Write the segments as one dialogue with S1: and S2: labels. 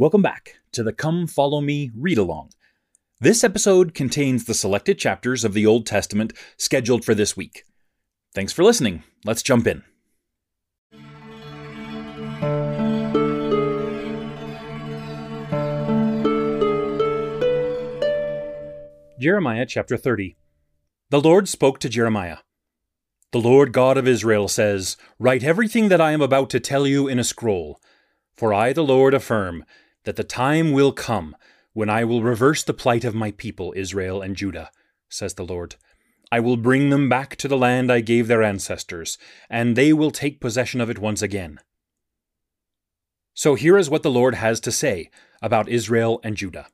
S1: Welcome back to the Come Follow Me read along. This episode contains the selected chapters of the Old Testament scheduled for this week. Thanks for listening. Let's jump in. Jeremiah chapter 30. The Lord spoke to Jeremiah. The Lord God of Israel says, Write everything that I am about to tell you in a scroll. For I, the Lord, affirm that the time will come when I will reverse the plight of my people, Israel and Judah, says the Lord. I will bring them back to the land I gave their ancestors, and they will take possession of it once again. So here is what the Lord has to say about Israel and Judah.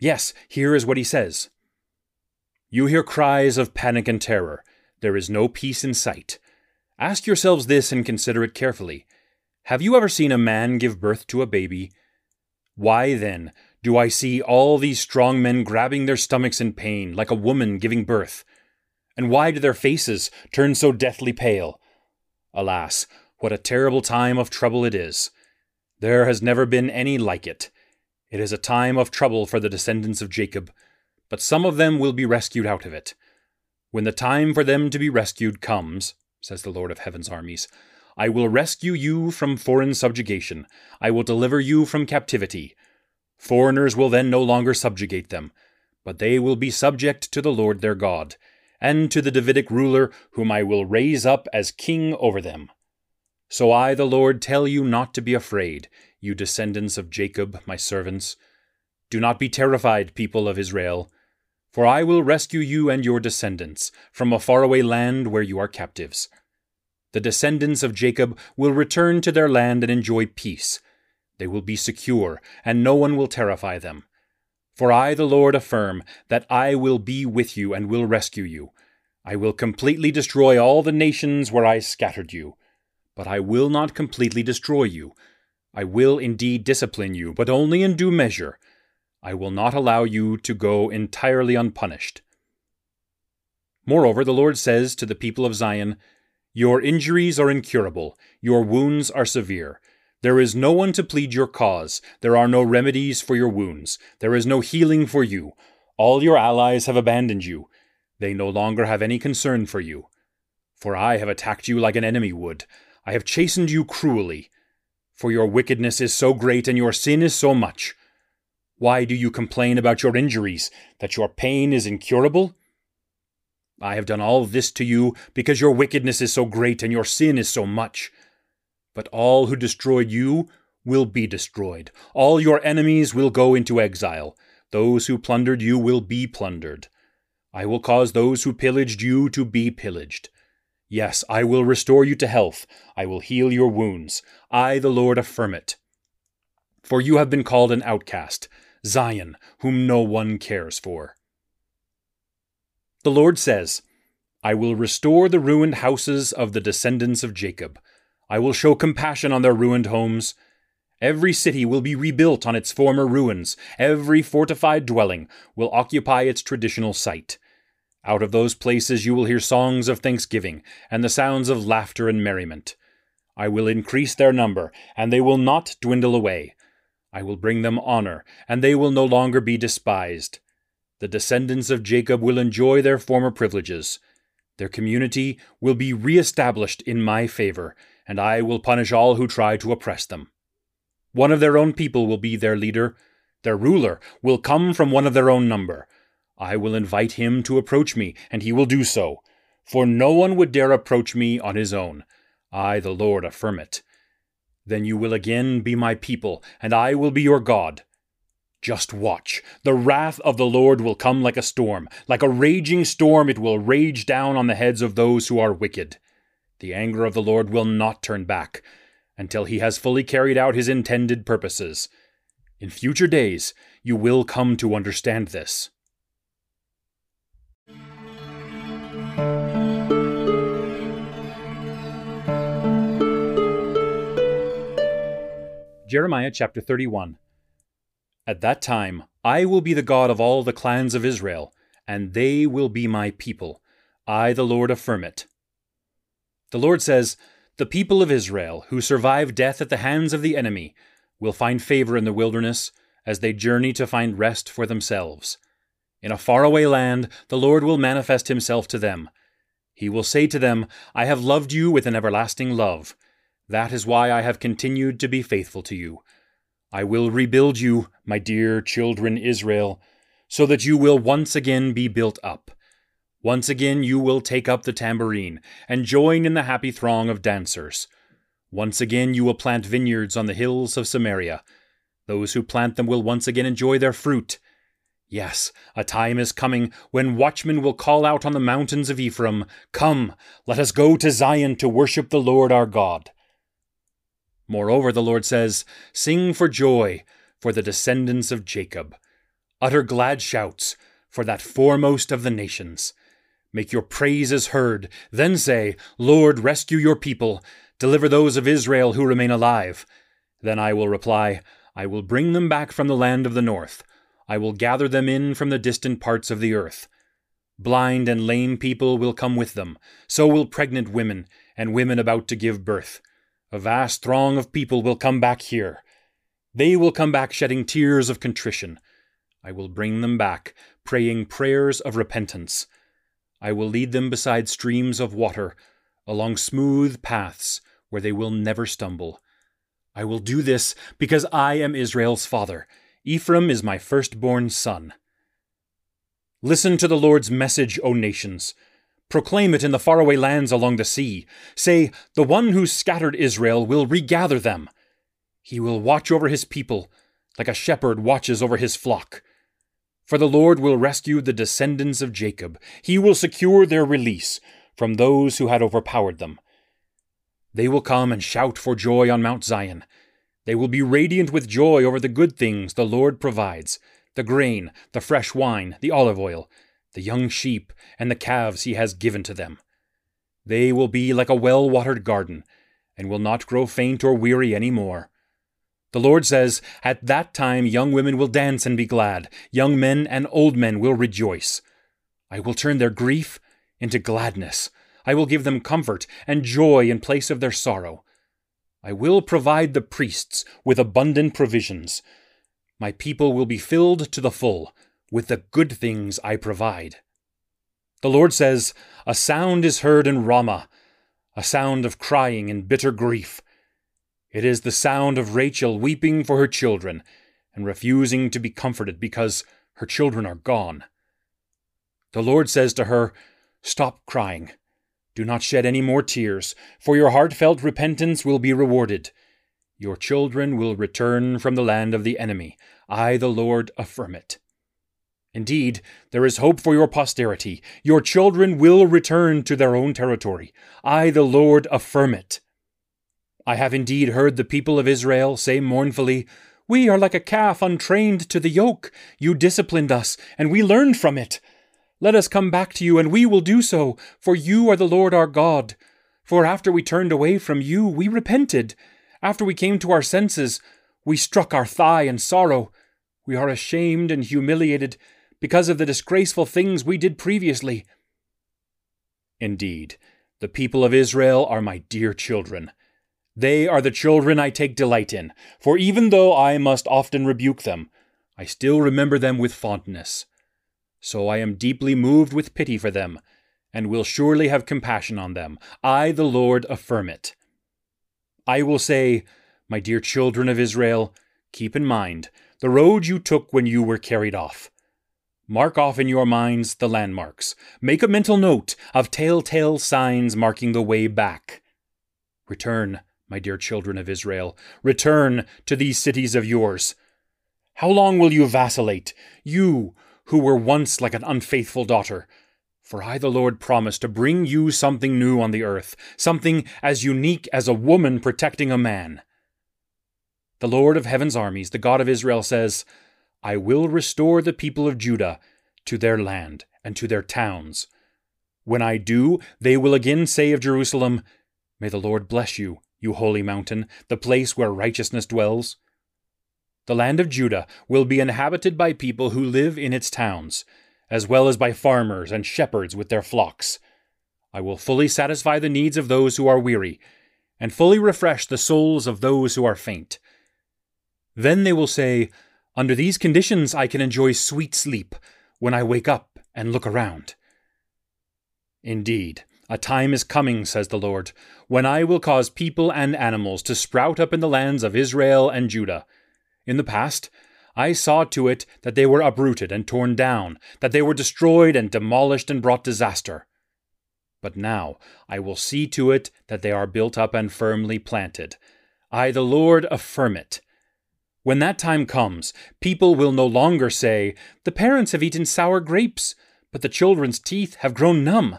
S1: Yes, here is what he says. You hear cries of panic and terror. There is no peace in sight. Ask yourselves this and consider it carefully. Have you ever seen a man give birth to a baby? Why, then, do I see all these strong men grabbing their stomachs in pain, like a woman giving birth? And why do their faces turn so deathly pale? Alas, what a terrible time of trouble it is! There has never been any like it. It is a time of trouble for the descendants of Jacob but some of them will be rescued out of it. When the time for them to be rescued comes, says the Lord of heaven's armies, I will rescue you from foreign subjugation. I will deliver you from captivity. Foreigners will then no longer subjugate them, but they will be subject to the Lord their God, and to the Davidic ruler whom I will raise up as king over them. So I, the Lord, tell you not to be afraid, you descendants of Jacob, my servants. Do not be terrified, people of Israel. For I will rescue you and your descendants from a faraway land where you are captives. The descendants of Jacob will return to their land and enjoy peace. They will be secure, and no one will terrify them. For I, the Lord, affirm that I will be with you and will rescue you. I will completely destroy all the nations where I scattered you. But I will not completely destroy you. I will indeed discipline you, but only in due measure I will not allow you to go entirely unpunished. Moreover, the Lord says to the people of Zion, Your injuries are incurable, your wounds are severe. There is no one to plead your cause, there are no remedies for your wounds, there is no healing for you. All your allies have abandoned you, they no longer have any concern for you. For I have attacked you like an enemy would, I have chastened you cruelly. For your wickedness is so great and your sin is so much. Why do you complain about your injuries, that your pain is incurable? I have done all this to you because your wickedness is so great and your sin is so much. But all who destroyed you will be destroyed. All your enemies will go into exile. Those who plundered you will be plundered. I will cause those who pillaged you to be pillaged. Yes, I will restore you to health. I will heal your wounds. I, the Lord, affirm it. For you have been called an outcast Zion, whom no one cares for. The Lord says, I will restore the ruined houses of the descendants of Jacob. I will show compassion on their ruined homes. Every city will be rebuilt on its former ruins. Every fortified dwelling will occupy its traditional site. Out of those places you will hear songs of thanksgiving and the sounds of laughter and merriment. I will increase their number, and they will not dwindle away. I will bring them honor, and they will no longer be despised. The descendants of Jacob will enjoy their former privileges. Their community will be re-established in my favor, and I will punish all who try to oppress them. One of their own people will be their leader. Their ruler will come from one of their own number. I will invite him to approach me, and he will do so. For no one would dare approach me on his own. I, the Lord, affirm it. Then you will again be my people, and I will be your God. Just watch. The wrath of the Lord will come like a storm. Like a raging storm, it will rage down on the heads of those who are wicked. The anger of the Lord will not turn back until he has fully carried out his intended purposes. In future days, you will come to understand this. Jeremiah chapter 31. At that time I will be the God of all the clans of Israel, and they will be my people. I, the Lord, affirm it. The Lord says, The people of Israel, who survive death at the hands of the enemy, will find favor in the wilderness as they journey to find rest for themselves. In a faraway land, the Lord will manifest himself to them. He will say to them, I have loved you with an everlasting love. That is why I have continued to be faithful to you. I will rebuild you, my dear children Israel, so that you will once again be built up. Once again you will take up the tambourine and join in the happy throng of dancers. Once again you will plant vineyards on the hills of Samaria. Those who plant them will once again enjoy their fruit. Yes, a time is coming when watchmen will call out on the mountains of Ephraim, Come, let us go to Zion to worship the Lord our God. Moreover, the Lord says, Sing for joy for the descendants of Jacob. Utter glad shouts for that foremost of the nations. Make your praises heard. Then say, Lord, rescue your people. Deliver those of Israel who remain alive. Then I will reply, I will bring them back from the land of the north. I will gather them in from the distant parts of the earth. Blind and lame people will come with them. So will pregnant women and women about to give birth. A vast throng of people will come back here. They will come back shedding tears of contrition. I will bring them back, praying prayers of repentance. I will lead them beside streams of water, along smooth paths where they will never stumble. I will do this because I am Israel's father. Ephraim is my firstborn son. Listen to the Lord's message, O nations. Proclaim it in the faraway lands along the sea. Say, The one who scattered Israel will regather them. He will watch over his people, like a shepherd watches over his flock. For the Lord will rescue the descendants of Jacob. He will secure their release from those who had overpowered them. They will come and shout for joy on Mount Zion. They will be radiant with joy over the good things the Lord provides the grain, the fresh wine, the olive oil the young sheep, and the calves he has given to them. They will be like a well watered garden, and will not grow faint or weary any more. The Lord says, At that time young women will dance and be glad, young men and old men will rejoice. I will turn their grief into gladness. I will give them comfort and joy in place of their sorrow. I will provide the priests with abundant provisions. My people will be filled to the full with the good things I provide. The Lord says, A sound is heard in Ramah, a sound of crying and bitter grief. It is the sound of Rachel weeping for her children and refusing to be comforted because her children are gone. The Lord says to her, Stop crying. Do not shed any more tears, for your heartfelt repentance will be rewarded. Your children will return from the land of the enemy. I, the Lord, affirm it. Indeed, there is hope for your posterity. Your children will return to their own territory. I, the Lord, affirm it. I have indeed heard the people of Israel say mournfully, We are like a calf untrained to the yoke. You disciplined us, and we learned from it. Let us come back to you, and we will do so, for you are the Lord our God. For after we turned away from you, we repented. After we came to our senses, we struck our thigh in sorrow. We are ashamed and humiliated because of the disgraceful things we did previously. Indeed, the people of Israel are my dear children. They are the children I take delight in, for even though I must often rebuke them, I still remember them with fondness. So I am deeply moved with pity for them, and will surely have compassion on them. I, the Lord, affirm it. I will say, My dear children of Israel, keep in mind the road you took when you were carried off. Mark off in your minds the landmarks. Make a mental note of telltale signs marking the way back. Return, my dear children of Israel. Return to these cities of yours. How long will you vacillate, you who were once like an unfaithful daughter? For I, the Lord, promise to bring you something new on the earth, something as unique as a woman protecting a man. The Lord of heaven's armies, the God of Israel, says, I will restore the people of Judah to their land and to their towns. When I do, they will again say of Jerusalem, May the Lord bless you, you holy mountain, the place where righteousness dwells. The land of Judah will be inhabited by people who live in its towns, as well as by farmers and shepherds with their flocks. I will fully satisfy the needs of those who are weary, and fully refresh the souls of those who are faint. Then they will say, Under these conditions I can enjoy sweet sleep when I wake up and look around. Indeed, a time is coming, says the Lord, when I will cause people and animals to sprout up in the lands of Israel and Judah. In the past, I saw to it that they were uprooted and torn down, that they were destroyed and demolished and brought disaster. But now I will see to it that they are built up and firmly planted. I, the Lord, affirm it. When that time comes, people will no longer say, The parents have eaten sour grapes, but the children's teeth have grown numb.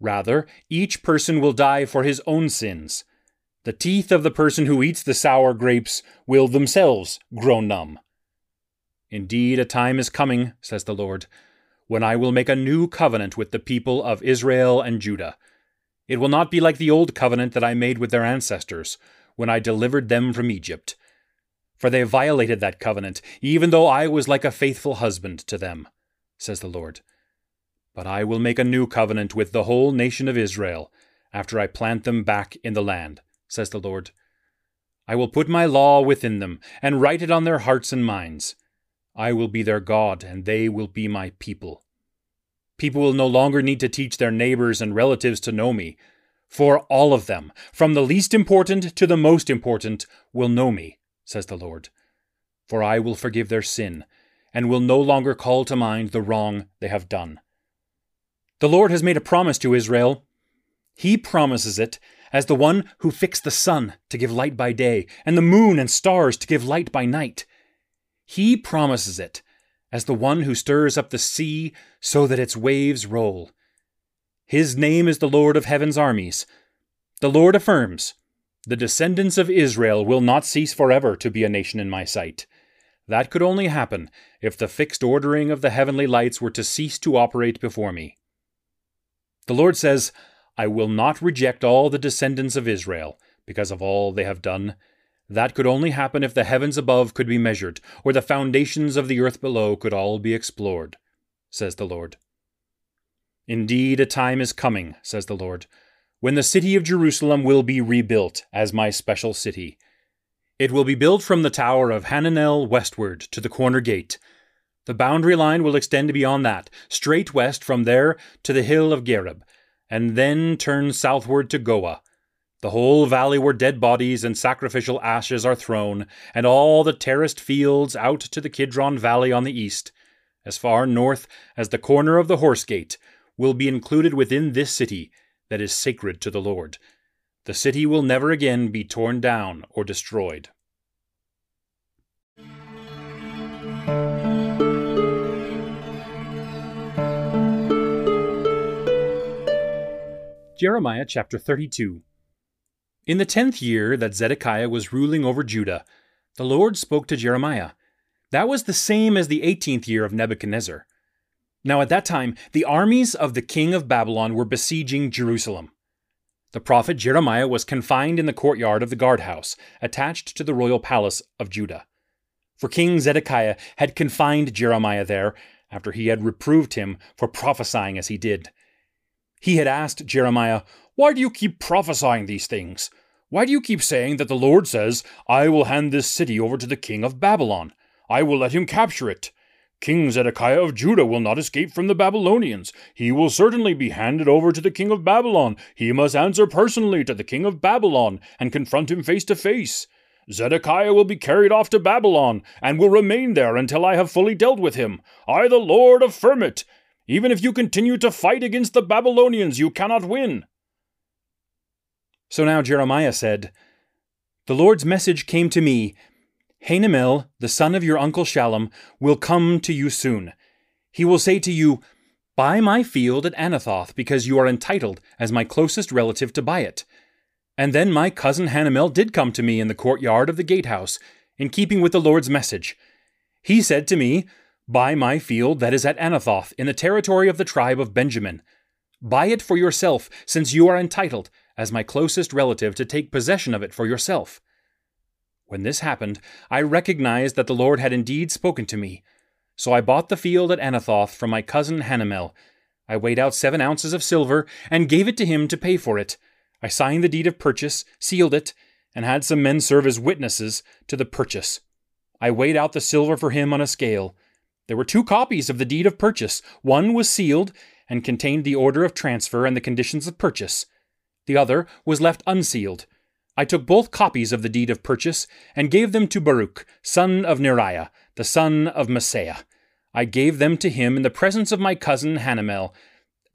S1: Rather, each person will die for his own sins. The teeth of the person who eats the sour grapes will themselves grow numb. Indeed, a time is coming, says the Lord, when I will make a new covenant with the people of Israel and Judah. It will not be like the old covenant that I made with their ancestors, when I delivered them from Egypt. For they violated that covenant, even though I was like a faithful husband to them, says the Lord. But I will make a new covenant with the whole nation of Israel, after I plant them back in the land, says the Lord. I will put my law within them, and write it on their hearts and minds. I will be their God, and they will be my people. People will no longer need to teach their neighbors and relatives to know me, for all of them, from the least important to the most important, will know me, says the Lord. For I will forgive their sin, and will no longer call to mind the wrong they have done. The Lord has made a promise to Israel. He promises it as the one who fixed the sun to give light by day, and the moon and stars to give light by night. He promises it as the one who stirs up the sea so that its waves roll. His name is the Lord of heaven's armies. The Lord affirms, The descendants of Israel will not cease forever to be a nation in my sight. That could only happen if the fixed ordering of the heavenly lights were to cease to operate before me. The Lord says, I will not reject all the descendants of Israel because of all they have done. That could only happen if the heavens above could be measured, or the foundations of the earth below could all be explored, says the Lord. Indeed, a time is coming, says the Lord, when the city of Jerusalem will be rebuilt as my special city. It will be built from the tower of Hananel westward to the corner gate, the boundary line will extend beyond that, straight west from there to the hill of Gareb, and then turn southward to Goah, the whole valley where dead bodies and sacrificial ashes are thrown, and all the terraced fields out to the Kidron Valley on the east, as far north as the corner of the Horse Gate, will be included within this city that is sacred to the Lord. The city will never again be torn down or destroyed. Jeremiah chapter 32. In the tenth year that Zedekiah was ruling over Judah, the Lord spoke to Jeremiah. That was the same as the eighteenth year of Nebuchadnezzar. Now at that time, the armies of the king of Babylon were besieging Jerusalem. The prophet Jeremiah was confined in the courtyard of the guardhouse, attached to the royal palace of Judah. For King Zedekiah had confined Jeremiah there, after he had reproved him for prophesying as he did. He had asked Jeremiah, Why do you keep prophesying these things? Why do you keep saying that the Lord says, I will hand this city over to the king of Babylon? I will let him capture it. King Zedekiah of Judah will not escape from the Babylonians. He will certainly be handed over to the king of Babylon. He must answer personally to the king of Babylon and confront him face to face. Zedekiah will be carried off to Babylon, and will remain there until I have fully dealt with him. I, the Lord, affirm it. Even if you continue to fight against the Babylonians, you cannot win. So now Jeremiah said, The Lord's message came to me Hanamel, the son of your uncle Shallum, will come to you soon. He will say to you, Buy my field at Anathoth, because you are entitled, as my closest relative, to buy it. And then my cousin Hanamel did come to me in the courtyard of the gatehouse, in keeping with the Lord's message. He said to me, Buy my field that is at Anathoth, in the territory of the tribe of Benjamin. Buy it for yourself, since you are entitled, as my closest relative, to take possession of it for yourself. When this happened, I recognized that the Lord had indeed spoken to me. So I bought the field at Anathoth from my cousin Hanamel. I weighed out seven ounces of silver, and gave it to him to pay for it. I signed the deed of purchase, sealed it, and had some men serve as witnesses to the purchase. I weighed out the silver for him on a scale. There were two copies of the deed of purchase. One was sealed and contained the order of transfer and the conditions of purchase. The other was left unsealed. I took both copies of the deed of purchase and gave them to Baruch, son of Neriah, the son of Maaseiah. I gave them to him in the presence of my cousin Hanamel,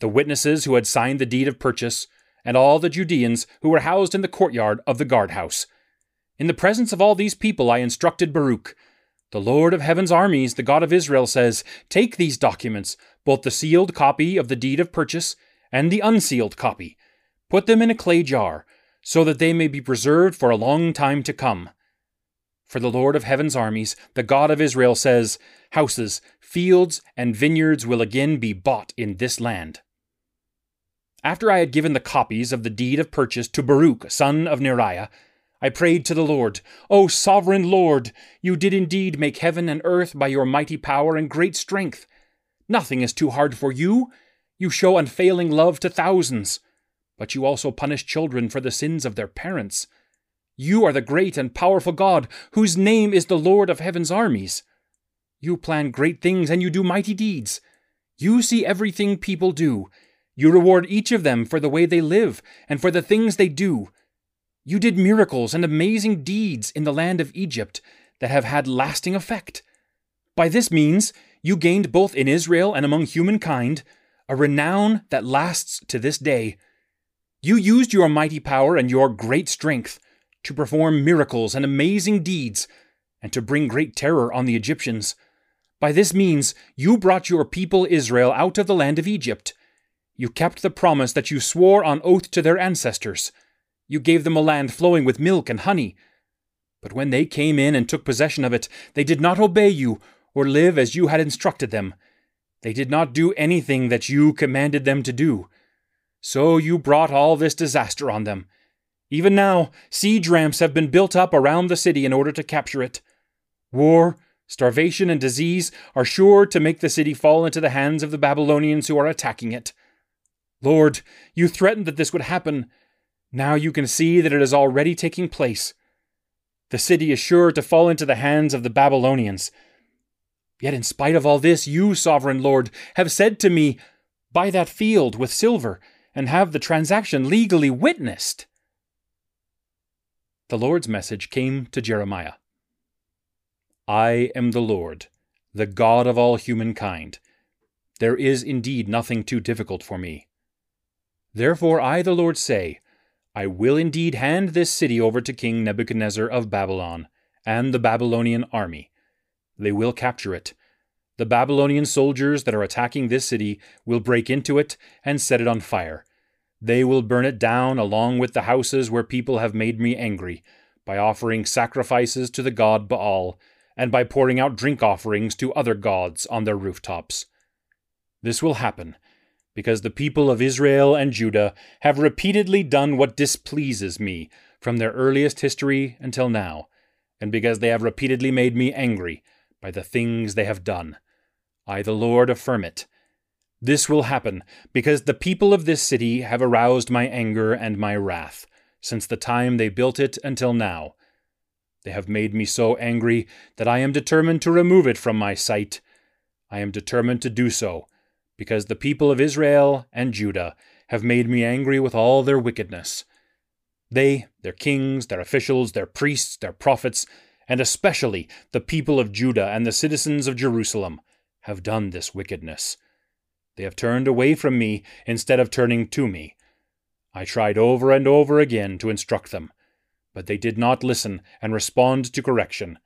S1: the witnesses who had signed the deed of purchase, and all the Judeans who were housed in the courtyard of the guardhouse. In the presence of all these people I instructed Baruch. The Lord of heaven's armies, the God of Israel, says, Take these documents, both the sealed copy of the deed of purchase and the unsealed copy. Put them in a clay jar, so that they may be preserved for a long time to come. For the Lord of heaven's armies, the God of Israel, says, Houses, fields, and vineyards will again be bought in this land. After I had given the copies of the deed of purchase to Baruch, son of Neriah, I prayed to the Lord, O sovereign Lord, you did indeed make heaven and earth by your mighty power and great strength. Nothing is too hard for you. You show unfailing love to thousands, but you also punish children for the sins of their parents. You are the great and powerful God, whose name is the Lord of heaven's armies. You plan great things and you do mighty deeds. You see everything people do you reward each of them for the way they live and for the things they do. You did miracles and amazing deeds in the land of Egypt that have had lasting effect. By this means, you gained both in Israel and among humankind a renown that lasts to this day. You used your mighty power and your great strength to perform miracles and amazing deeds and to bring great terror on the Egyptians. By this means, you brought your people Israel out of the land of Egypt you kept the promise that you swore on oath to their ancestors. You gave them a land flowing with milk and honey. But when they came in and took possession of it, they did not obey you or live as you had instructed them. They did not do anything that you commanded them to do. So you brought all this disaster on them. Even now, siege ramps have been built up around the city in order to capture it. War, starvation, and disease are sure to make the city fall into the hands of the Babylonians who are attacking it. Lord, you threatened that this would happen. Now you can see that it is already taking place. The city is sure to fall into the hands of the Babylonians. Yet, in spite of all this, you, sovereign Lord, have said to me, Buy that field with silver, and have the transaction legally witnessed. The Lord's message came to Jeremiah I am the Lord, the God of all humankind. There is indeed nothing too difficult for me. Therefore I, the Lord, say, I will indeed hand this city over to King Nebuchadnezzar of Babylon, and the Babylonian army. They will capture it. The Babylonian soldiers that are attacking this city will break into it and set it on fire. They will burn it down along with the houses where people have made me angry, by offering sacrifices to the god Baal, and by pouring out drink offerings to other gods on their rooftops. This will happen because the people of Israel and Judah have repeatedly done what displeases me from their earliest history until now, and because they have repeatedly made me angry by the things they have done. I, the Lord, affirm it. This will happen because the people of this city have aroused my anger and my wrath since the time they built it until now. They have made me so angry that I am determined to remove it from my sight. I am determined to do so because the people of Israel and Judah have made me angry with all their wickedness. They, their kings, their officials, their priests, their prophets, and especially the people of Judah and the citizens of Jerusalem, have done this wickedness. They have turned away from me instead of turning to me. I tried over and over again to instruct them, but they did not listen and respond to correction.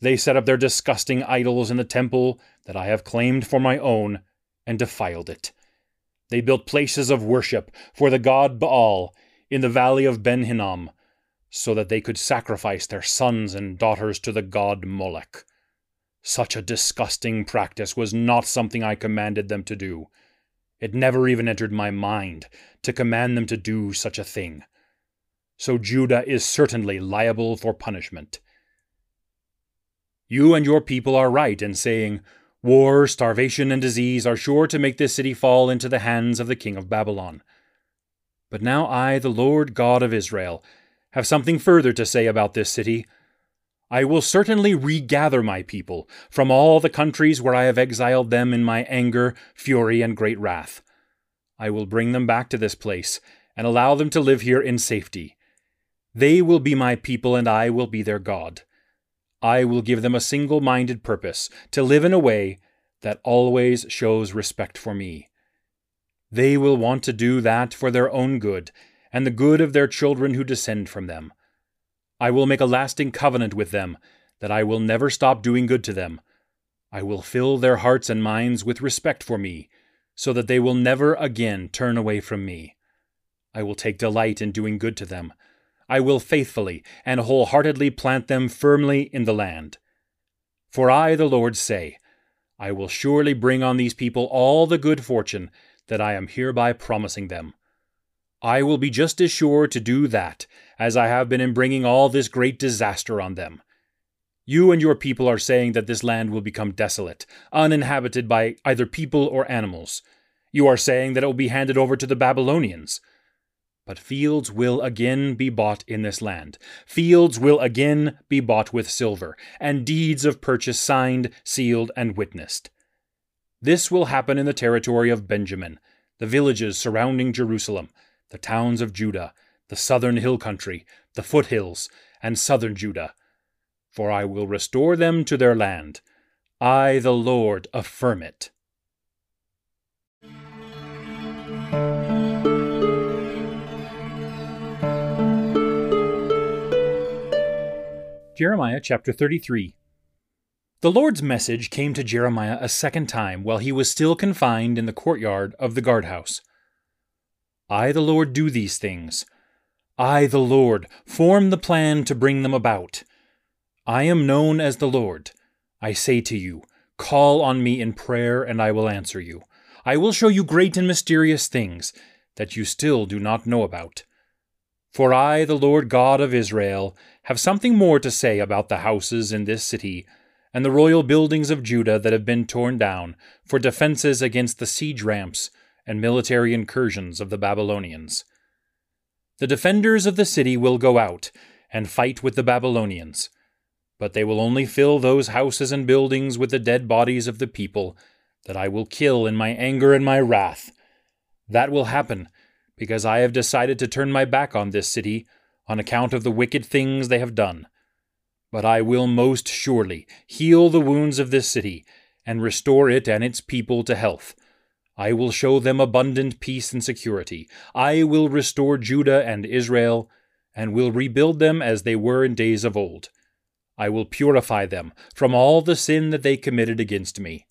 S1: They set up their disgusting idols in the temple that I have claimed for my own and defiled it. They built places of worship for the god Baal in the valley of Ben Hinnom, so that they could sacrifice their sons and daughters to the god Molech. Such a disgusting practice was not something I commanded them to do. It never even entered my mind to command them to do such a thing. So Judah is certainly liable for punishment. You and your people are right in saying, War, starvation, and disease are sure to make this city fall into the hands of the king of Babylon. But now I, the Lord God of Israel, have something further to say about this city. I will certainly regather my people from all the countries where I have exiled them in my anger, fury, and great wrath. I will bring them back to this place and allow them to live here in safety. They will be my people, and I will be their God. I will give them a single minded purpose to live in a way that always shows respect for me. They will want to do that for their own good and the good of their children who descend from them. I will make a lasting covenant with them that I will never stop doing good to them. I will fill their hearts and minds with respect for me, so that they will never again turn away from me. I will take delight in doing good to them. I will faithfully and wholeheartedly plant them firmly in the land. For I, the Lord, say, I will surely bring on these people all the good fortune that I am hereby promising them. I will be just as sure to do that as I have been in bringing all this great disaster on them. You and your people are saying that this land will become desolate, uninhabited by either people or animals. You are saying that it will be handed over to the Babylonians. But fields will again be bought in this land. Fields will again be bought with silver, and deeds of purchase signed, sealed, and witnessed. This will happen in the territory of Benjamin, the villages surrounding Jerusalem, the towns of Judah, the southern hill country, the foothills, and southern Judah. For I will restore them to their land. I, the Lord, affirm it. Jeremiah chapter 33 The Lord's message came to Jeremiah a second time while he was still confined in the courtyard of the guardhouse. I, the Lord, do these things. I, the Lord, form the plan to bring them about. I am known as the Lord. I say to you, Call on me in prayer, and I will answer you. I will show you great and mysterious things that you still do not know about. For I, the Lord God of Israel, have something more to say about the houses in this city and the royal buildings of Judah that have been torn down for defenses against the siege ramps and military incursions of the Babylonians. The defenders of the city will go out and fight with the Babylonians, but they will only fill those houses and buildings with the dead bodies of the people that I will kill in my anger and my wrath. That will happen because I have decided to turn my back on this city on account of the wicked things they have done. But I will most surely heal the wounds of this city and restore it and its people to health I will show them abundant peace and security. I will restore Judah and Israel, and will rebuild them as they were in days of old. I will purify them from all the sin that they committed against me.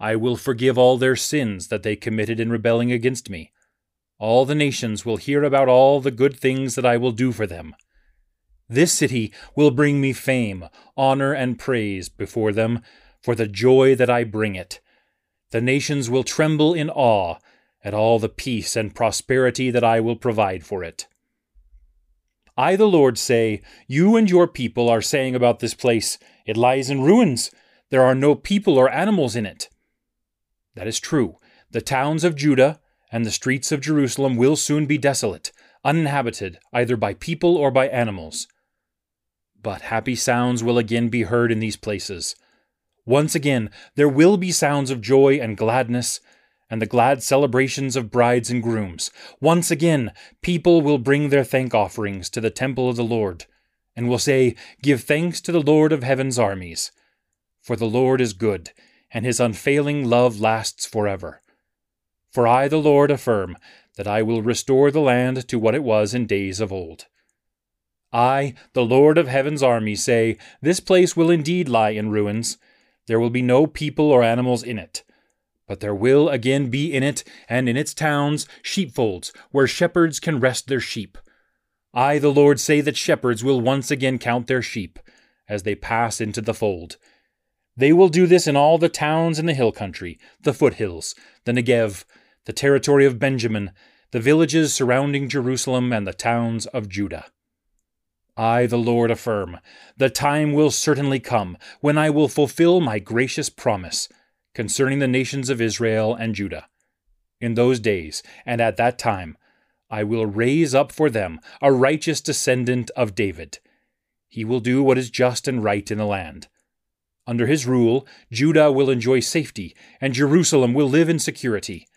S1: I will forgive all their sins that they committed in rebelling against me. All the nations will hear about all the good things that I will do for them. This city will bring me fame, honor, and praise before them for the joy that I bring it the nations will tremble in awe at all the peace and prosperity that I will provide for it. I, the Lord, say, You and your people are saying about this place, It lies in ruins. There are no people or animals in it. That is true. The towns of Judah and the streets of Jerusalem will soon be desolate, uninhabited either by people or by animals. But happy sounds will again be heard in these places. Once again, there will be sounds of joy and gladness, and the glad celebrations of brides and grooms. Once again, people will bring their thank offerings to the temple of the Lord, and will say, Give thanks to the Lord of heaven's armies. For the Lord is good, and his unfailing love lasts forever. For I, the Lord, affirm that I will restore the land to what it was in days of old. I, the Lord of heaven's armies, say, This place will indeed lie in ruins there will be no people or animals in it. But there will again be in it, and in its towns, sheepfolds, where shepherds can rest their sheep. I, the Lord, say that shepherds will once again count their sheep, as they pass into the fold. They will do this in all the towns in the hill country, the foothills, the Negev, the territory of Benjamin, the villages surrounding Jerusalem, and the towns of Judah. I, the Lord, affirm, the time will certainly come when I will fulfill my gracious promise concerning the nations of Israel and Judah. In those days and at that time, I will raise up for them a righteous descendant of David. He will do what is just and right in the land. Under his rule, Judah will enjoy safety, and Jerusalem will live in security.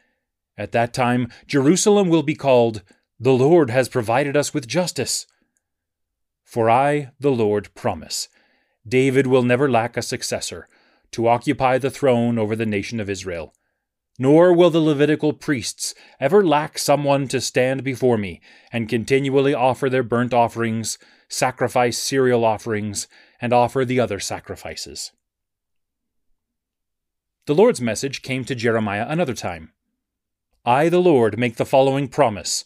S1: At that time, Jerusalem will be called, The Lord has provided us with justice. For I, the Lord, promise David will never lack a successor to occupy the throne over the nation of Israel. Nor will the Levitical priests ever lack someone to stand before me and continually offer their burnt offerings, sacrifice cereal offerings, and offer the other sacrifices. The Lord's message came to Jeremiah another time. I, the Lord, make the following promise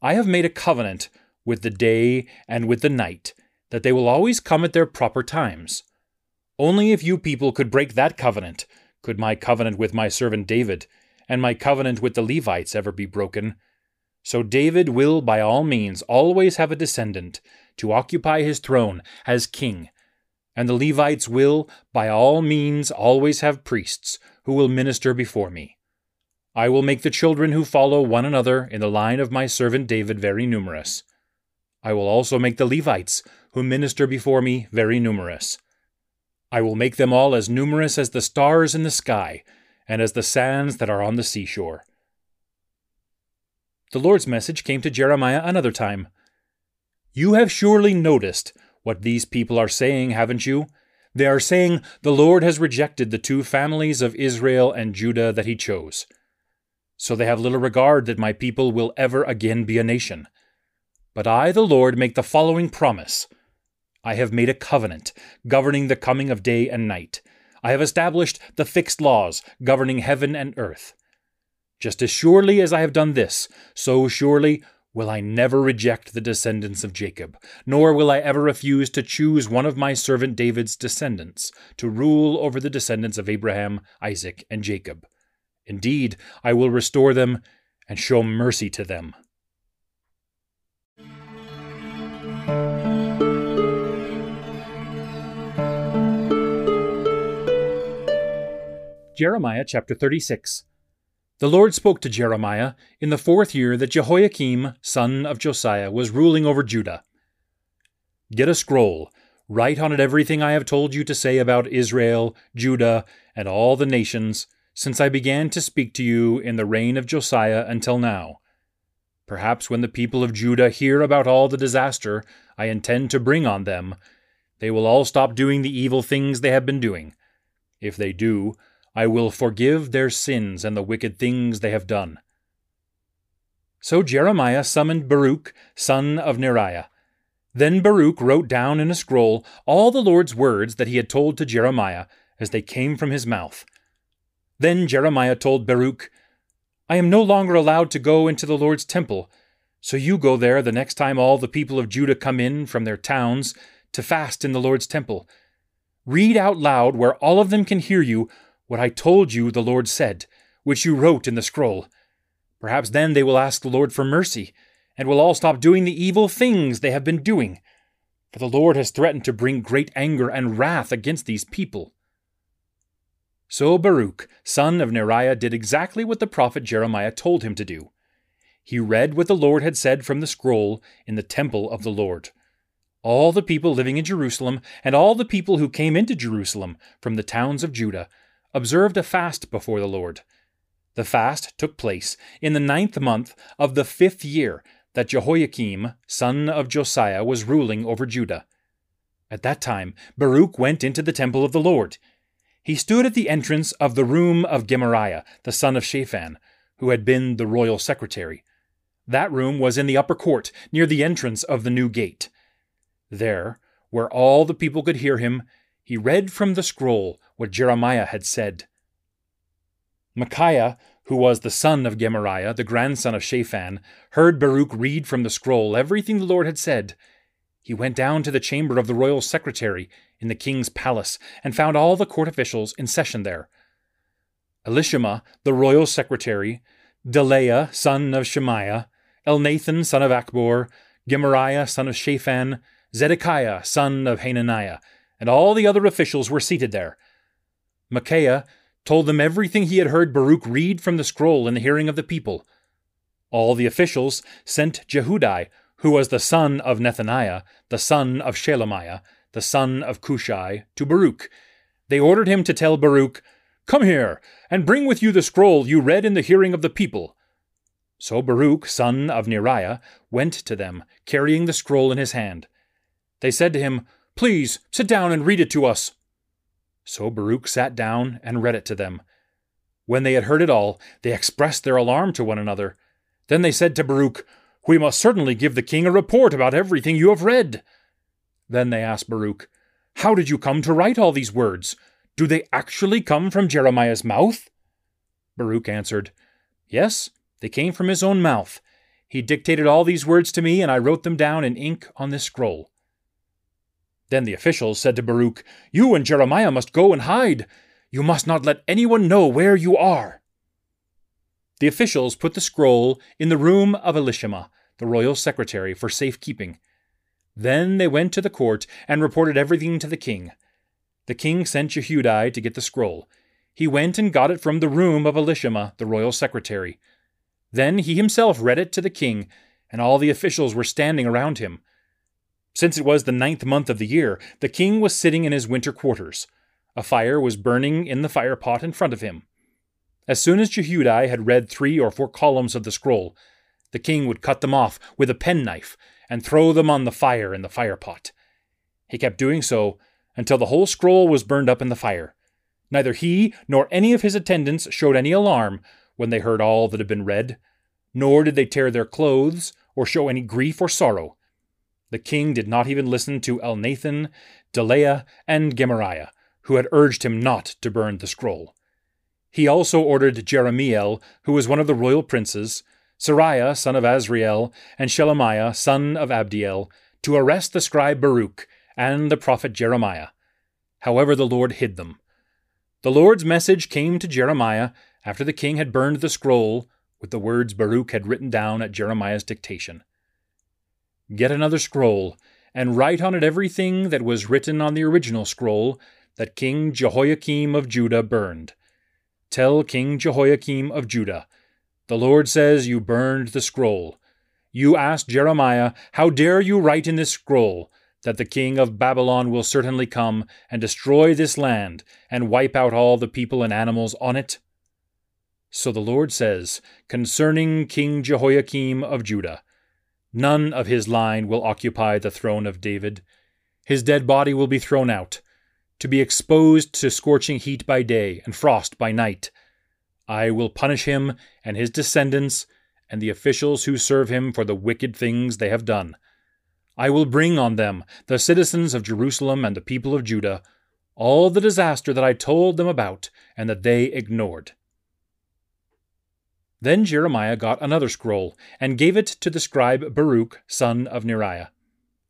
S1: I have made a covenant with the day and with the night, that they will always come at their proper times. Only if you people could break that covenant, could my covenant with my servant David and my covenant with the Levites ever be broken. So David will by all means always have a descendant to occupy his throne as king and the Levites will, by all means, always have priests who will minister before me. I will make the children who follow one another in the line of my servant David very numerous. I will also make the Levites who minister before me very numerous. I will make them all as numerous as the stars in the sky, and as the sands that are on the seashore. The Lord's message came to Jeremiah another time. You have surely noticed what these people are saying, haven't you? They are saying, The Lord has rejected the two families of Israel and Judah that he chose. So they have little regard that my people will ever again be a nation. But I, the Lord, make the following promise I have made a covenant governing the coming of day and night. I have established the fixed laws governing heaven and earth. Just as surely as I have done this, so surely will I never reject the descendants of Jacob, nor will I ever refuse to choose one of my servant David's descendants to rule over the descendants of Abraham, Isaac, and Jacob. Indeed, I will restore them and show mercy to them. Jeremiah chapter 36. The Lord spoke to Jeremiah in the fourth year that Jehoiakim, son of Josiah, was ruling over Judah. Get a scroll, write on it everything I have told you to say about Israel, Judah, and all the nations, since I began to speak to you in the reign of Josiah until now. Perhaps when the people of Judah hear about all the disaster I intend to bring on them, they will all stop doing the evil things they have been doing. If they do, I will forgive their sins and the wicked things they have done. So Jeremiah summoned Baruch, son of Neriah. Then Baruch wrote down in a scroll all the Lord's words that he had told to Jeremiah as they came from his mouth. Then Jeremiah told Baruch, I am no longer allowed to go into the Lord's temple, so you go there the next time all the people of Judah come in from their towns to fast in the Lord's temple. Read out loud where all of them can hear you what I told you the Lord said, which you wrote in the scroll. Perhaps then they will ask the Lord for mercy, and will all stop doing the evil things they have been doing. For the Lord has threatened to bring great anger and wrath against these people. So Baruch, son of Neriah, did exactly what the prophet Jeremiah told him to do. He read what the Lord had said from the scroll in the temple of the Lord. All the people living in Jerusalem, and all the people who came into Jerusalem from the towns of Judah, observed a fast before the Lord. The fast took place in the ninth month of the fifth year that Jehoiakim, son of Josiah, was ruling over Judah. At that time, Baruch went into the temple of the Lord. He stood at the entrance of the room of Gemariah, the son of Shaphan, who had been the royal secretary. That room was in the upper court, near the entrance of the new gate. There, where all the people could hear him, he read from the scroll what Jeremiah had said. Micaiah, who was the son of Gemariah, the grandson of Shaphan, heard Baruch read from the scroll everything the Lord had said. He went down to the chamber of the royal secretary in the king's palace and found all the court officials in session there. Elishama, the royal secretary, Delaiah, son of Shemaiah, Elnathan, son of Achbor, Gemariah, son of Shaphan, Zedekiah, son of Hananiah, and all the other officials were seated there. Micaiah told them everything he had heard Baruch read from the scroll in the hearing of the people. All the officials sent Jehudi, who was the son of Nethaniah, the son of Shelemiah, the son of Cushi, to Baruch. They ordered him to tell Baruch, Come here, and bring with you the scroll you read in the hearing of the people. So Baruch, son of Neriah, went to them, carrying the scroll in his hand. They said to him, Please sit down and read it to us. So Baruch sat down and read it to them. When they had heard it all, they expressed their alarm to one another. Then they said to Baruch, We must certainly give the king a report about everything you have read. Then they asked Baruch, How did you come to write all these words? Do they actually come from Jeremiah's mouth? Baruch answered, Yes, they came from his own mouth. He dictated all these words to me, and I wrote them down in ink on this scroll. Then the officials said to Baruch, You and Jeremiah must go and hide. You must not let anyone know where you are. The officials put the scroll in the room of Elishama, the royal secretary, for safekeeping. Then they went to the court and reported everything to the king. The king sent Jehudi to get the scroll. He went and got it from the room of Elishama, the royal secretary. Then he himself read it to the king, and all the officials were standing around him. Since it was the ninth month of the year, the king was sitting in his winter quarters. A fire was burning in the fire pot in front of him. As soon as Jehudi had read three or four columns of the scroll, the king would cut them off with a penknife and throw them on the fire in the fire pot. He kept doing so until the whole scroll was burned up in the fire. Neither he nor any of his attendants showed any alarm when they heard all that had been read, nor did they tear their clothes or show any grief or sorrow. The king did not even listen to Elnathan, Delaiah, and Gemariah, who had urged him not to burn the scroll. He also ordered Jerahmeel, who was one of the royal princes, Seraiah, son of Azriel, and Shelemiah, son of Abdiel, to arrest the scribe Baruch and the prophet Jeremiah. However, the Lord hid them. The Lord's message came to Jeremiah after the king had burned the scroll with the words Baruch had written down at Jeremiah's dictation. Get another scroll, and write on it everything that was written on the original scroll that King Jehoiakim of Judah burned. Tell King Jehoiakim of Judah, The Lord says you burned the scroll. You asked Jeremiah, How dare you write in this scroll that the king of Babylon will certainly come and destroy this land and wipe out all the people and animals on it? So the Lord says, concerning King Jehoiakim of Judah, None of his line will occupy the throne of David. His dead body will be thrown out, to be exposed to scorching heat by day and frost by night. I will punish him and his descendants and the officials who serve him for the wicked things they have done. I will bring on them, the citizens of Jerusalem and the people of Judah, all the disaster that I told them about and that they ignored. Then Jeremiah got another scroll, and gave it to the scribe Baruch, son of Neriah.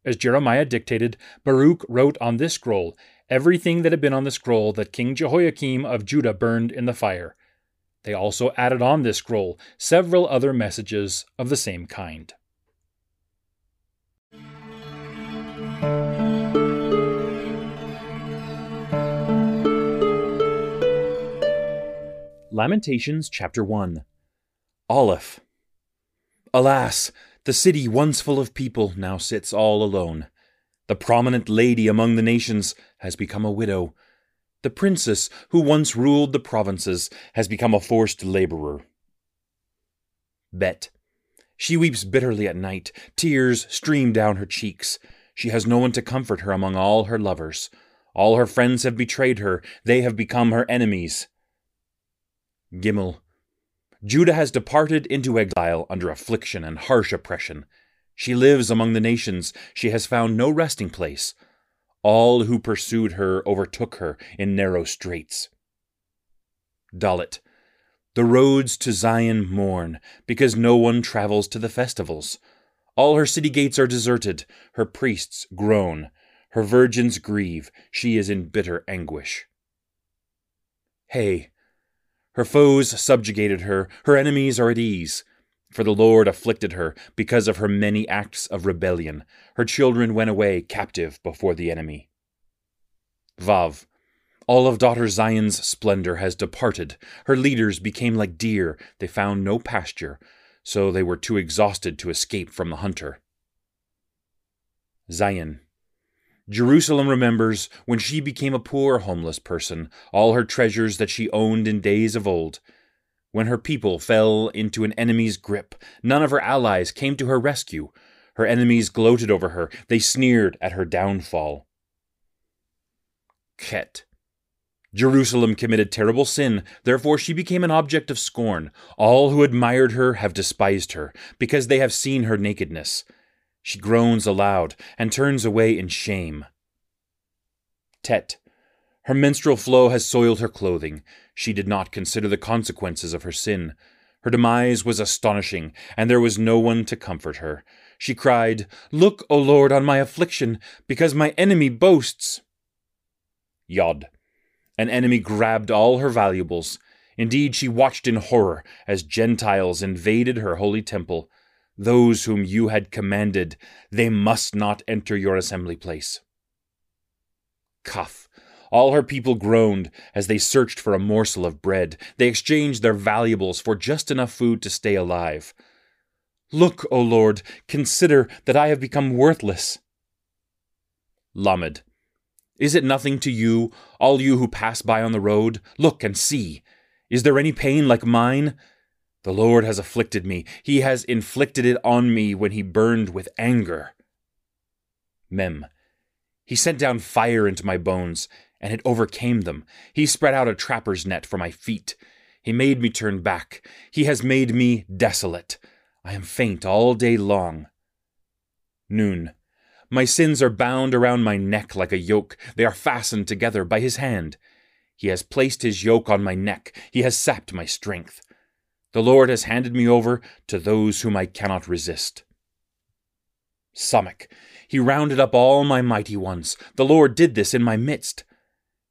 S1: As Jeremiah dictated, Baruch wrote on this scroll everything that had been on the scroll that King Jehoiakim of Judah burned in the fire. They also added on this scroll several other messages of the same kind. Lamentations chapter 1 Aleph. Alas, the city once full of people now sits all alone. The prominent lady among the nations has become a widow. The princess who once ruled the provinces has become a forced laborer. Bet. She weeps bitterly at night. Tears stream down her cheeks. She has no one to comfort her among all her lovers. All her friends have betrayed her. They have become her enemies. Gimel. Judah has departed into exile under affliction and harsh oppression. She lives among the nations. She has found no resting place. All who pursued her overtook her in narrow straits. Dalet. The roads to Zion mourn, because no one travels to the festivals. All her city gates are deserted, her priests groan, her virgins grieve, she is in bitter anguish. Hey, her foes subjugated her, her enemies are at ease. For the Lord afflicted her because of her many acts of rebellion. Her children went away captive before the enemy. Vav. All of daughter Zion's splendor has departed. Her leaders became like deer, they found no pasture. so they were too exhausted to escape from the hunter. Zayin. Jerusalem remembers when she became a poor homeless person, all her treasures that she owned in days of old. When her people fell into an enemy's grip, none of her allies came to her rescue. Her enemies gloated over her, they sneered at her downfall. Chet. Jerusalem committed terrible sin, therefore she became an object of scorn. All who admired her have despised her, because they have seen her nakedness. She groans aloud and turns away in shame. Tet. Her menstrual flow has soiled her clothing. She did not consider the consequences of her sin. Her demise was astonishing, and there was no one to comfort her. She cried, Look, O Lord, on my affliction, because my enemy boasts. Yod. An enemy grabbed all her valuables. Indeed, she watched in horror as Gentiles invaded her holy temple. Those whom you had commanded, they must not enter your assembly place. Kaf. All her people groaned as they searched for a morsel of bread. They exchanged their valuables for just enough food to stay alive. Look, O Lord, consider that I have become worthless. Lamed. Is it nothing to you, all you who pass by on the road? Look and see. Is there any pain like mine? The Lord has afflicted me. He has inflicted it on me when he burned with anger. Mem. He sent down fire into my bones, and it overcame them. He spread out a trapper's net for my feet. He made me turn back. He has made me desolate. I am faint all day long. Noon. My sins are bound around my neck like a yoke. They are fastened together by his hand. He has placed his yoke on my neck. He has sapped my strength. The Lord has handed me over to those whom I cannot resist. Samach. He rounded up all my mighty ones. The Lord did this in my midst.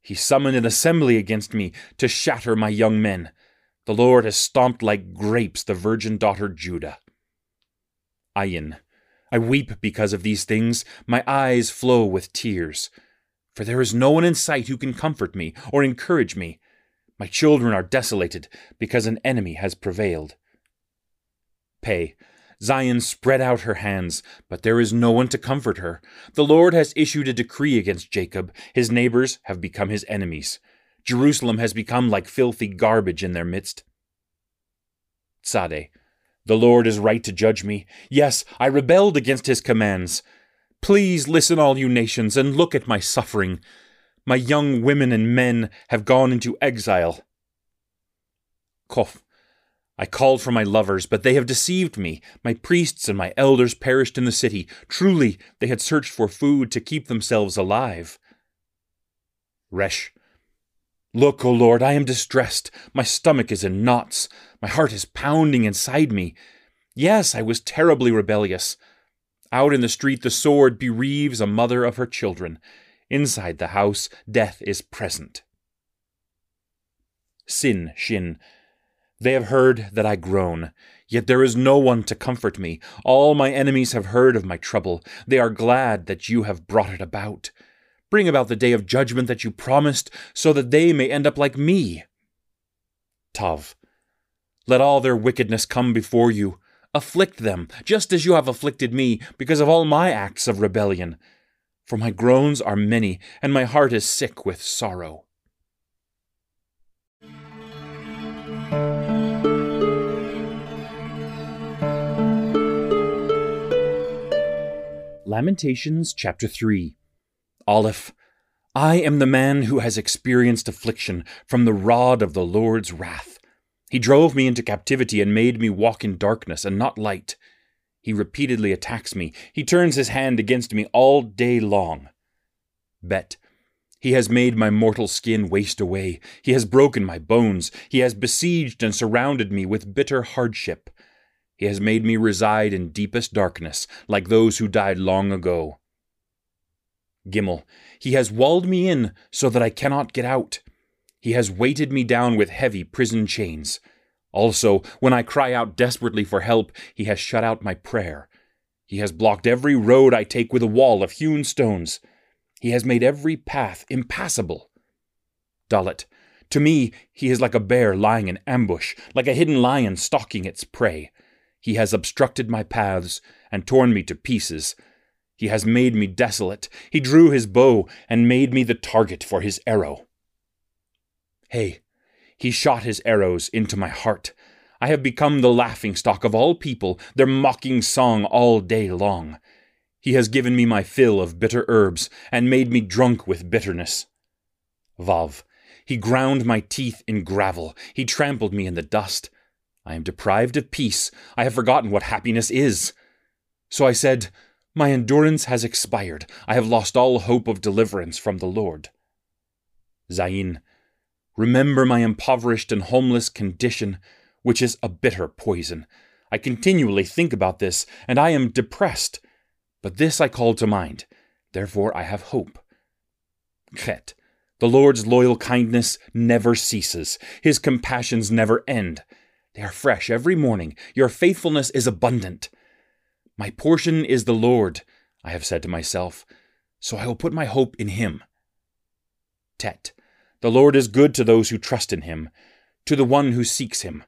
S1: He summoned an assembly against me to shatter my young men. The Lord has stomped like grapes the virgin daughter Judah. Ayin. I weep because of these things, my eyes flow with tears. For there is no one in sight who can comfort me or encourage me. My children are desolated because an enemy has prevailed. Pay. Zion spread out her hands, but there is no one to comfort her. The Lord has issued a decree against Jacob. His neighbors have become his enemies. Jerusalem has become like filthy garbage in their midst. Tzadeh. The Lord is right to judge me. Yes, I rebelled against his commands. Please listen, all you nations, and look at my suffering. My young women and men have gone into exile. Kof. I called for my lovers, but they have deceived me. My priests and my elders perished in the city. Truly, they had searched for food to keep themselves alive. Resh. Look, O Lord, I am distressed. My stomach is in knots. My heart is pounding inside me. Yes, I was terribly rebellious. Out in the street, the sword bereaves a mother of her children. Inside the house, death is present. Sin, Shin. They have heard that I groan, yet there is no one to comfort me. All my enemies have heard of my trouble. They are glad that you have brought it about. Bring about the day of judgment that you promised, so that they may end up like me. Tav. Let all their wickedness come before you. Afflict them, just as you have afflicted me, because of all my acts of rebellion. For my groans are many, and my heart is sick with sorrow. Lamentations chapter 3 Aleph, I am the man who has experienced affliction from the rod of the Lord's wrath. He drove me into captivity and made me walk in darkness and not light. He repeatedly attacks me. He turns his hand against me all day long. Bet. He has made my mortal skin waste away. He has broken my bones. He has besieged and surrounded me with bitter hardship. He has made me reside in deepest darkness, like those who died long ago. Gimel, he has walled me in so that I cannot get out. He has weighted me down with heavy prison chains. Also, when I cry out desperately for help, he has shut out my prayer. He has blocked every road I take with a wall of hewn stones. He has made every path impassable. Dalet, to me, he is like a bear lying in ambush, like a hidden lion stalking its prey. He has obstructed my paths and torn me to pieces. He has made me desolate. He drew his bow and made me the target for his arrow. Hey, he shot his arrows into my heart. I have become the laughing stock of all people, their mocking song all day long. He has given me my fill of bitter herbs and made me drunk with bitterness. Vav. He ground my teeth in gravel. He trampled me in the dust. I am deprived of peace. I have forgotten what happiness is. So I said, My endurance has expired. I have lost all hope of deliverance from the Lord. Zayin, remember my impoverished and homeless condition, which is a bitter poison. I continually think about this, and I am depressed. But this I call to mind. Therefore I have hope. Chet, the Lord's loyal kindness never ceases. His compassions never end. They are fresh every morning. Your faithfulness is abundant. My portion is the Lord, I have said to myself, so I will put my hope in him. Tet. The Lord is good to those who trust in him, to the one who seeks him.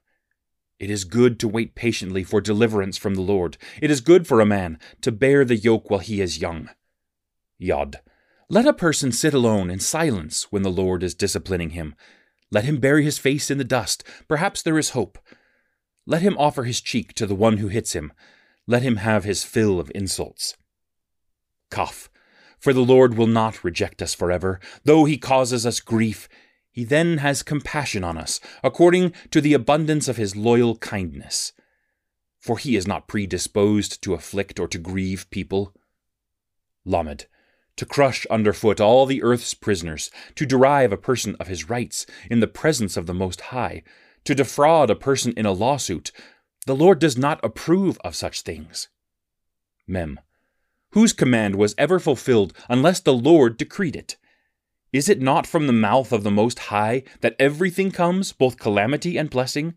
S1: It is good to wait patiently for deliverance from the Lord. It is good for a man to bear the yoke while he is young. Yod. Let a person sit alone in silence when the Lord is disciplining him. Let him bury his face in the dust. Perhaps there is hope. Let him offer his cheek to the one who hits him. Let him have his fill of insults. Kaf. For the Lord will not reject us forever. Though he causes us grief, he then has compassion on us, according to the abundance of his loyal kindness. For he is not predisposed to afflict or to grieve people. Lamed to crush underfoot all the earth's prisoners, to derive a person of his rights in the presence of the Most High, to defraud a person in a lawsuit. The Lord does not approve of such things. Mem. Whose command was ever fulfilled unless the Lord decreed it? Is it not from the mouth of the Most High that everything comes, both calamity and blessing?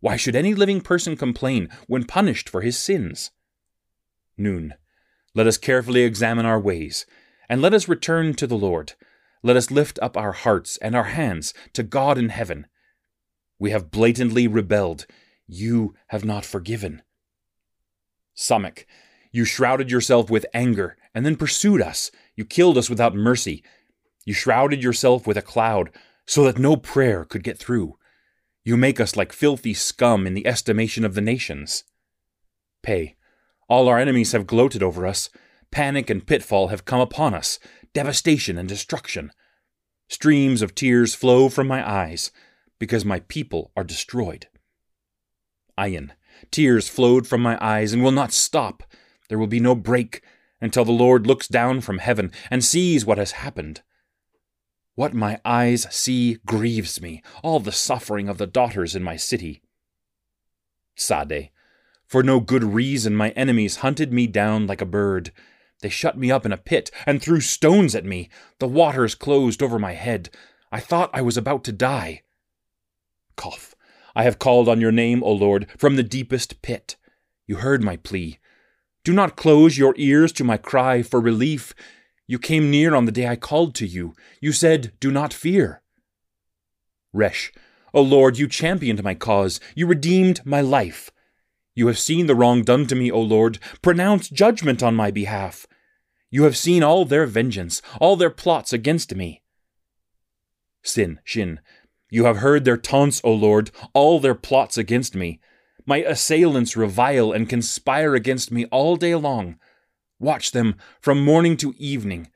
S1: Why should any living person complain when punished for his sins? Noon. Let us carefully examine our ways and let us return to the Lord. Let us lift up our hearts and our hands to God in heaven. We have blatantly rebelled. You have not forgiven. Samek, you shrouded yourself with anger and then pursued us. You killed us without mercy. You shrouded yourself with a cloud so that no prayer could get through. You make us like filthy scum in the estimation of the nations. Pay. All our enemies have gloated over us. Panic and pitfall have come upon us, devastation and destruction. Streams of tears flow from my eyes, because my people are destroyed. Ayin, tears flowed from my eyes and will not stop. There will be no break until the Lord looks down from heaven and sees what has happened. What my eyes see grieves me, all the suffering of the daughters in my city. Sade, for no good reason my enemies hunted me down like a bird. They shut me up in a pit and threw stones at me. The waters closed over my head. I thought I was about to die. Kof. I have called on your name, O Lord, from the deepest pit. You heard my plea. Do not close your ears to my cry for relief. You came near on the day I called to you. You said, Do not fear. Resh, O Lord, you championed my cause. You redeemed my life. You have seen the wrong done to me, O Lord. Pronounce judgment on my behalf. You have seen all their vengeance, all their plots against me. Sin, Shin, you have heard their taunts, O Lord, all their plots against me. My assailants revile and conspire against me all day long. Watch them from morning to evening.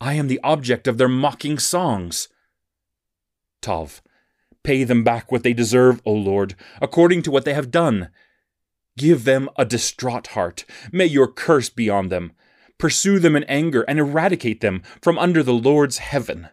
S1: I am the object of their mocking songs. Tav, pay them back what they deserve, O Lord, according to what they have done. Give them a distraught heart. May your curse be on them. Pursue them in anger and eradicate them from under the Lord's heaven.